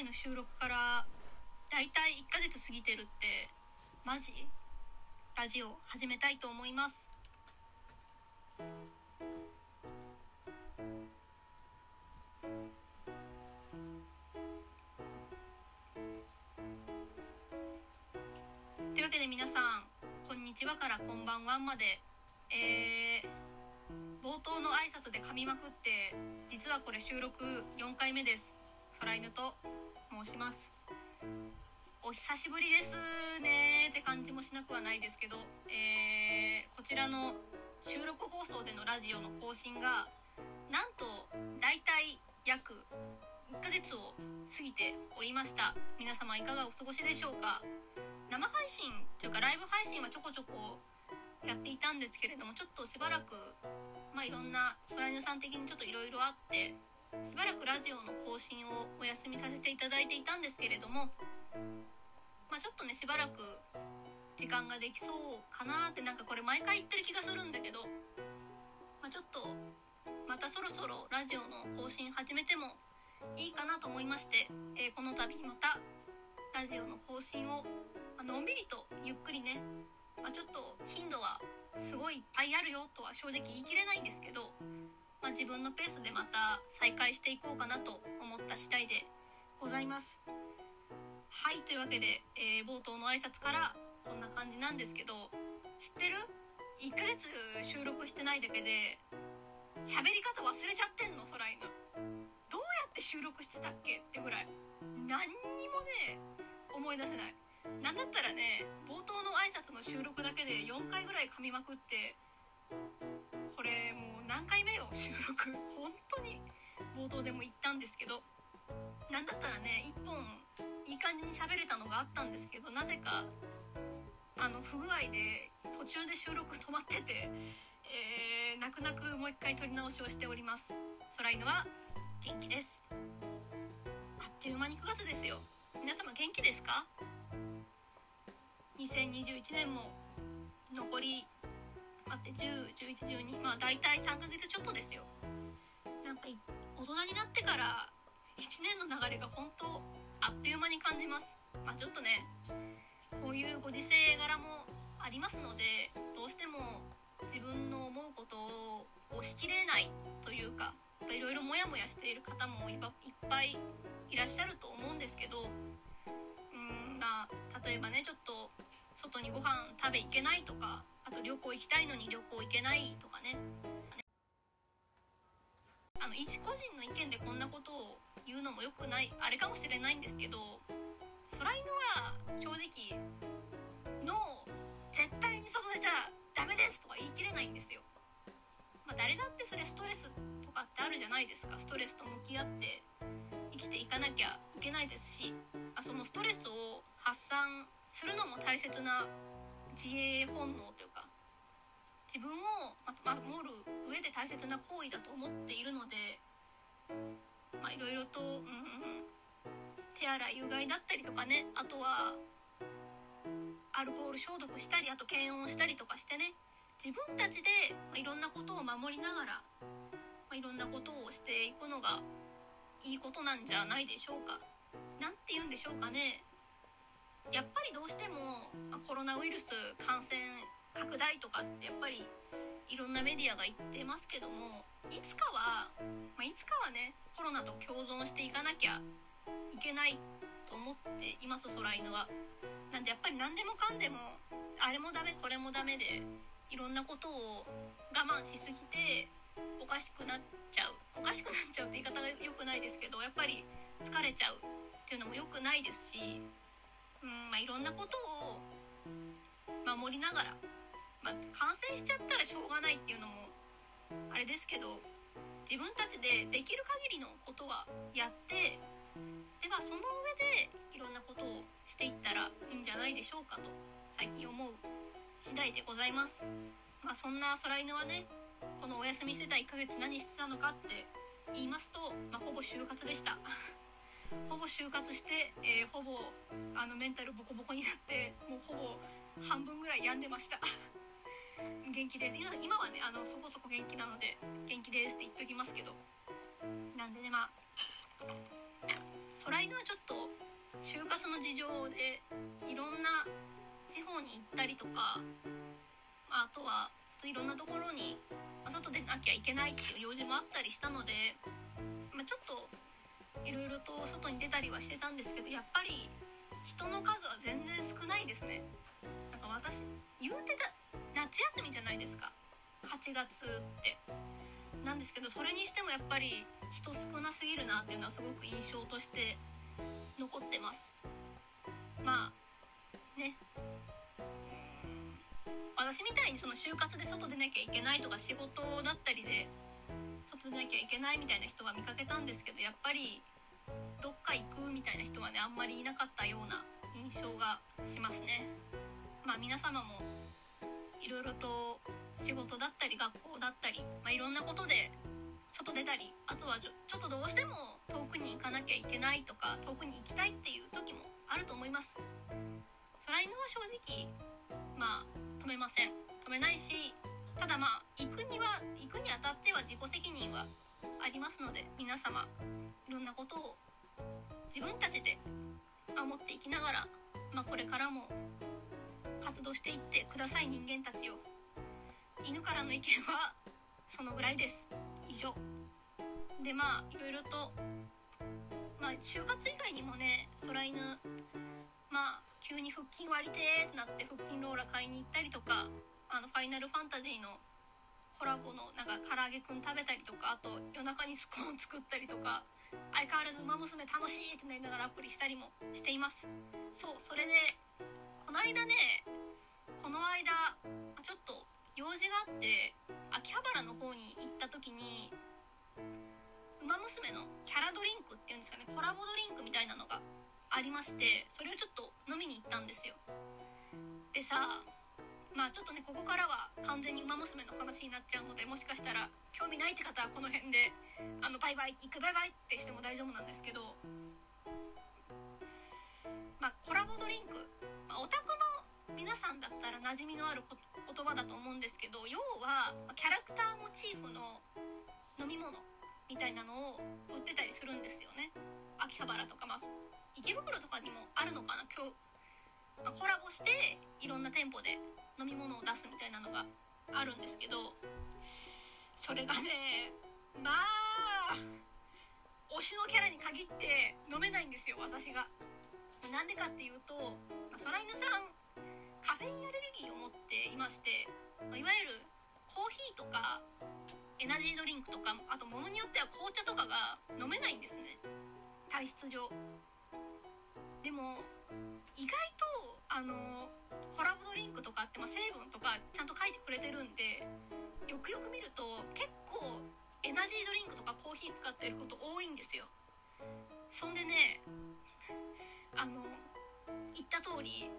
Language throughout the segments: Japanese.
回の収録からだいたい1ヶ月過ぎてるってマジ？ラジオ始めたいと思います。というわけで皆さんこんにちはからこんばんはまで。えー、冒頭の挨拶で噛みまくって実はこれ収録4回目です。空犬と申します。お久しぶりですね。って感じもしなくはないですけど、えー、こちらの収録放送でのラジオの更新がなんと大体約1ヶ月を過ぎておりました。皆様いかがお過ごしでしょうか。生配信というかライブ配信はちょこちょこやっていたんですけれどもちょっとしばらくまあいろんな空犬さん的にちょっといろいろあってしばらくラジオの更新をお休みさせていただいていたんですけれどもまあちょっとねしばらく時間ができそうかなってなんかこれ毎回言ってる気がするんだけどまあちょっとまたそろそろラジオの更新始めてもいいかなと思いまして、えー、この度またラジオの更新をのんびりとゆっくりねまあ、ちょっと頻度はすごいいっぱいあるよとは正直言い切れないんですけど、まあ、自分のペースでまた再開していこうかなと思った次第でございます。はいというわけで、えー、冒頭の挨拶からこんな感じなんですけど知ってる ?1 ヶ月収録してないだけで喋り方忘れちゃってんの？空犬。どうやって収録してたっけ？ってぐらい。何にもね思い出せない。なんだったらね冒頭の挨拶の収録だけで4回ぐらい噛みまくってこれ何回目よ収録。本当に。冒頭でも言ったんですけど。なんだったらね1本いい感じに喋れたのがあったんですけどなぜかあの不具合で途中で収録止まってて、えー、泣く泣くもう一回撮り直しをしております。空犬は元気です。あっという間に9月ですよ。皆様元気ですか？2021年も残り待って101112まあ大体3ヶ月ちょっとですよ。なんか大人になってから1年の流れが本当あっという間に感じます。まあちょっとねこういうご時世柄もありますのでどうしても自分の思うことを押しきれないというかいろいろモヤモヤしている方もいっぱいいらっしゃると思うんですけどうんまあ例えばねちょっと外にご飯食べ行けないとかあと旅行行きたいのに旅行行けないとかね。あの一個人の意見でこんなことを言うのも良くない。あれかもしれないんですけど空犬は正直「ノー絶対に外出ちゃダメです」とは言い切れないんですよ。まあ、誰だってそれストレスとかってあるじゃないですか。ストレスと向き合って生きていかなきゃいけないですしあそのストレスを発散するのも大切な自衛本能というか自分を守る上で大切な行為だと思っているのでいろいろと、うん、手洗いうがいだったりとかねあとはアルコール消毒したりあと検温したりとかしてね自分たちで、いろんなことを守りながら、いろんなことをしていくのがいいことなんじゃないでしょうか。なんて言うんでしょうかねやっぱりどうしてもコロナウイルス感染拡大とかってやっぱりいろんなメディアが言ってますけどもいつかは、まあ、いつかはねコロナと共存していかなきゃいけないと思っています空犬は。なんでやっぱり何でもかんでもあれもダメこれもダメでいろんなことを我慢しすぎておかしくなっちゃうおかしくなっちゃうって言い方が良くないですけどやっぱり疲れちゃうっていうのも良くないですしうんまあ、いろんなことを守りながら、まあ、感染しちゃったらしょうがないっていうのもあれですけど自分たちでできる限りのことはやってではその上でいろんなことをしていったらいいんじゃないでしょうかと最近思う次第でございます。まあ、そんな空犬はねこのお休みしてた1ヶ月何してたのかって言いますと、まあ、ほぼ就活でした。ほぼ就活して、えー、ほぼあのメンタルボコボコになってもうほぼ半分ぐらい病んでました元気です。今今はねあのそこそこ元気なので元気ですって言っておきますけど。なんでねまあ空犬はちょっと就活の事情でいろんな地方に行ったりとか、まあ、とはちょっといろんなところにま外出なきゃいけないっていう用事もあったりしたので、まあ、ちょっといろいろと外に出たりはしてたんですけどやっぱり人の数は全然少ないですね。なんか私言うてた夏休みじゃないですか。8月って。なんですけどそれにしてもやっぱり人少なすぎるなっていうのはすごく印象として残ってます。まあね。私みたいにその就活で外出なきゃいけないとか仕事だったりで外出なきゃいけないみたいな人は見かけたんですけどやっぱりどっか行くみたいな人はねあんまりいなかったような印象がしますね。まあ皆様もいろいろと仕事だったり学校だったり、まあ、いろんなことで外出たりあとはちょっとどうしても遠くに行かなきゃいけないとか遠くに行きたいっていう時もあると思います。空犬は正直まあ止めません。止めないしただまあ行くには行くにあたっては自己責任はありますので皆様いろんなことを自分たちで守っていきながら、まあ、これからも活動していってください人間たちを。犬からの意見はそのぐらいです。以上。でまあいろいろとまあ就活以外にもね空犬まあ急に腹筋割りてーってなって腹筋ローラ買いに行ったりとかあのファイナルファンタジーのコラボのなんか唐揚げくん食べたりとかあと夜中にスコーン作ったりとか相変わらず「ウマ娘楽しい!」ってなりながらアプリしたりもしています。そうそれでこの間ねこの間ちょっと用事があって秋葉原の方に行った時に「ウマ娘」のキャラドリンクっていうんですかねコラボドリンクみたいなのがありましてそれをちょっと飲みに行ったんですよ。でさまあちょっとねここからは完全に「ウマ娘」の話になっちゃうのでもしかしたら興味ないって方はこの辺で「あのバイバイ」「行くバイバイ」ってしても大丈夫なんですけどまあコラボドリンク、まあ、オタクの皆さんだったら馴染みのある言葉だと思うんですけど要はキャラクターモチーフの飲み物みたいなのを売ってたりするんですよね。秋葉原とかまあ池袋とかにもあるのかな今日、まあ、コラボしていろんな店舗で飲み物を出すみたいなのがあるんですけどそれがねまあ推しのキャラに限って飲めないんですよ私が。なんでかっていうと、まあ、空犬さんカフェインアレルギーを持っていまして、まあ、いわゆるコーヒーとかエナジードリンクとかあと物によっては紅茶とかが飲めないんですね。体質上。でも意外とあのコラボドリンクとかって、まあ、成分とかちゃんと書いてくれてるんでよくよく見ると結構エナジードリンクとかコーヒー使ってること多いんですよ。そんでねあの言った通り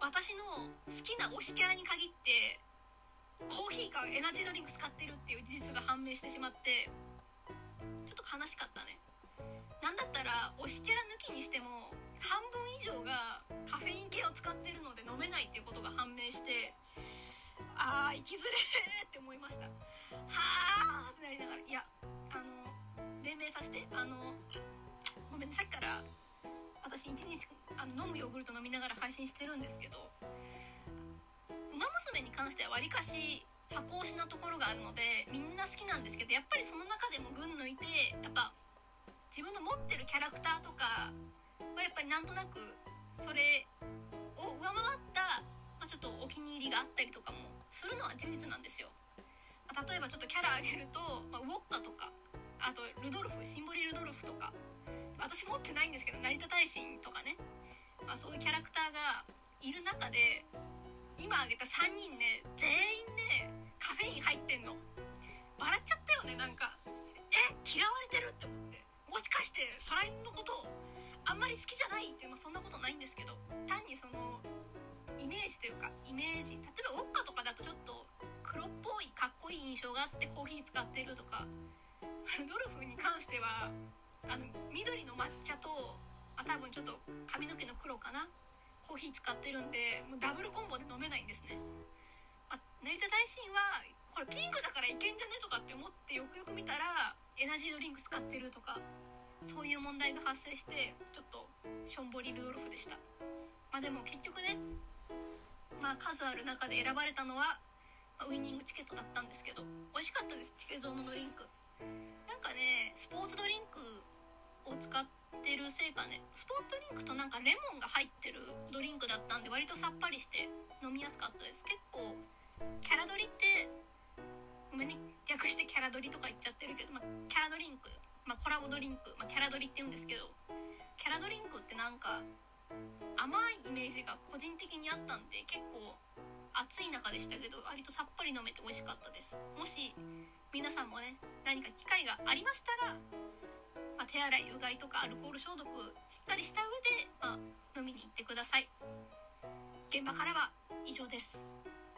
私の好きな推しキャラに限ってコーヒーかエナジードリンク使ってるっていう事実が判明してしまってちょっと悲しかったね。なんだったら推しキャラ抜きにしても半分以上がカフェイン系を使ってるので飲めないっていうことが判明してあー生きづれーって思いました。はあってなりながらいやあの連名させてあのごめんねさっきから私1日あの飲むヨーグルト飲みながら配信してるんですけど「ウマ娘」に関してはわりかし箱推しなところがあるのでみんな好きなんですけどやっぱりその中でも群抜いてやっぱ自分の持ってるキャラクターとかはやっぱりなんとなくそれを上回った、まあ、ちょっとお気に入りがあったりとかもするのは事実なんですよ。例えばちょっとキャラあげると、まあ、ウォッカとかあとルドルフシンボリルドルフとか私持ってないんですけど成田大臣とかね、まあ、そういうキャラクターがいる中で今挙げた3人ね全員ねカフェイン入ってんの。笑っちゃったよねなんか。え嫌われてるって思って。もしかして空犬のことあんまり好きじゃない？って、まあ、そんなことないんですけど。単にそのイメージというかイメージ。例えばウォッカとかだとちょっと黒っぽいかっこいい印象があってコーヒー使ってるとか。ルドルフに関してはあの緑の抹茶とあ多分ちょっと髪の毛の黒かな？コーヒー使ってるんでもうダブルコンボで飲めないんですね。あ成田大臣はこれピンクだからいけんじゃね？とかって思ってよくよく見たらエナジードリンク使ってるとかそういう問題が発生してちょっとしょんぼりルドルフでした。まあでも結局ねまあ数ある中で選ばれたのは、ウイニングチケットだったんですけど美味しかったです。チケゾーのドリンク。なんかねスポーツドリンクを使ってるせいかねスポーツドリンクとなんかレモンが入ってるドリンクだったんで割とさっぱりして飲みやすかったです。結構キャラドリってごめんね略してキャラドリとか言っちゃってるけど、ま、キャラドリンク、まあ、コラボドリンク、ま、キャラドリって言うんですけどキャラドリンクってなんか甘いイメージが個人的にあったんで結構暑い中でしたけど割とさっぱり飲めて美味しかったです。もし皆さんもね何か機会がありましたら、まあ、手洗いうがいとかアルコール消毒しっかりした上で、まあ、飲みに行ってください。現場からは以上です。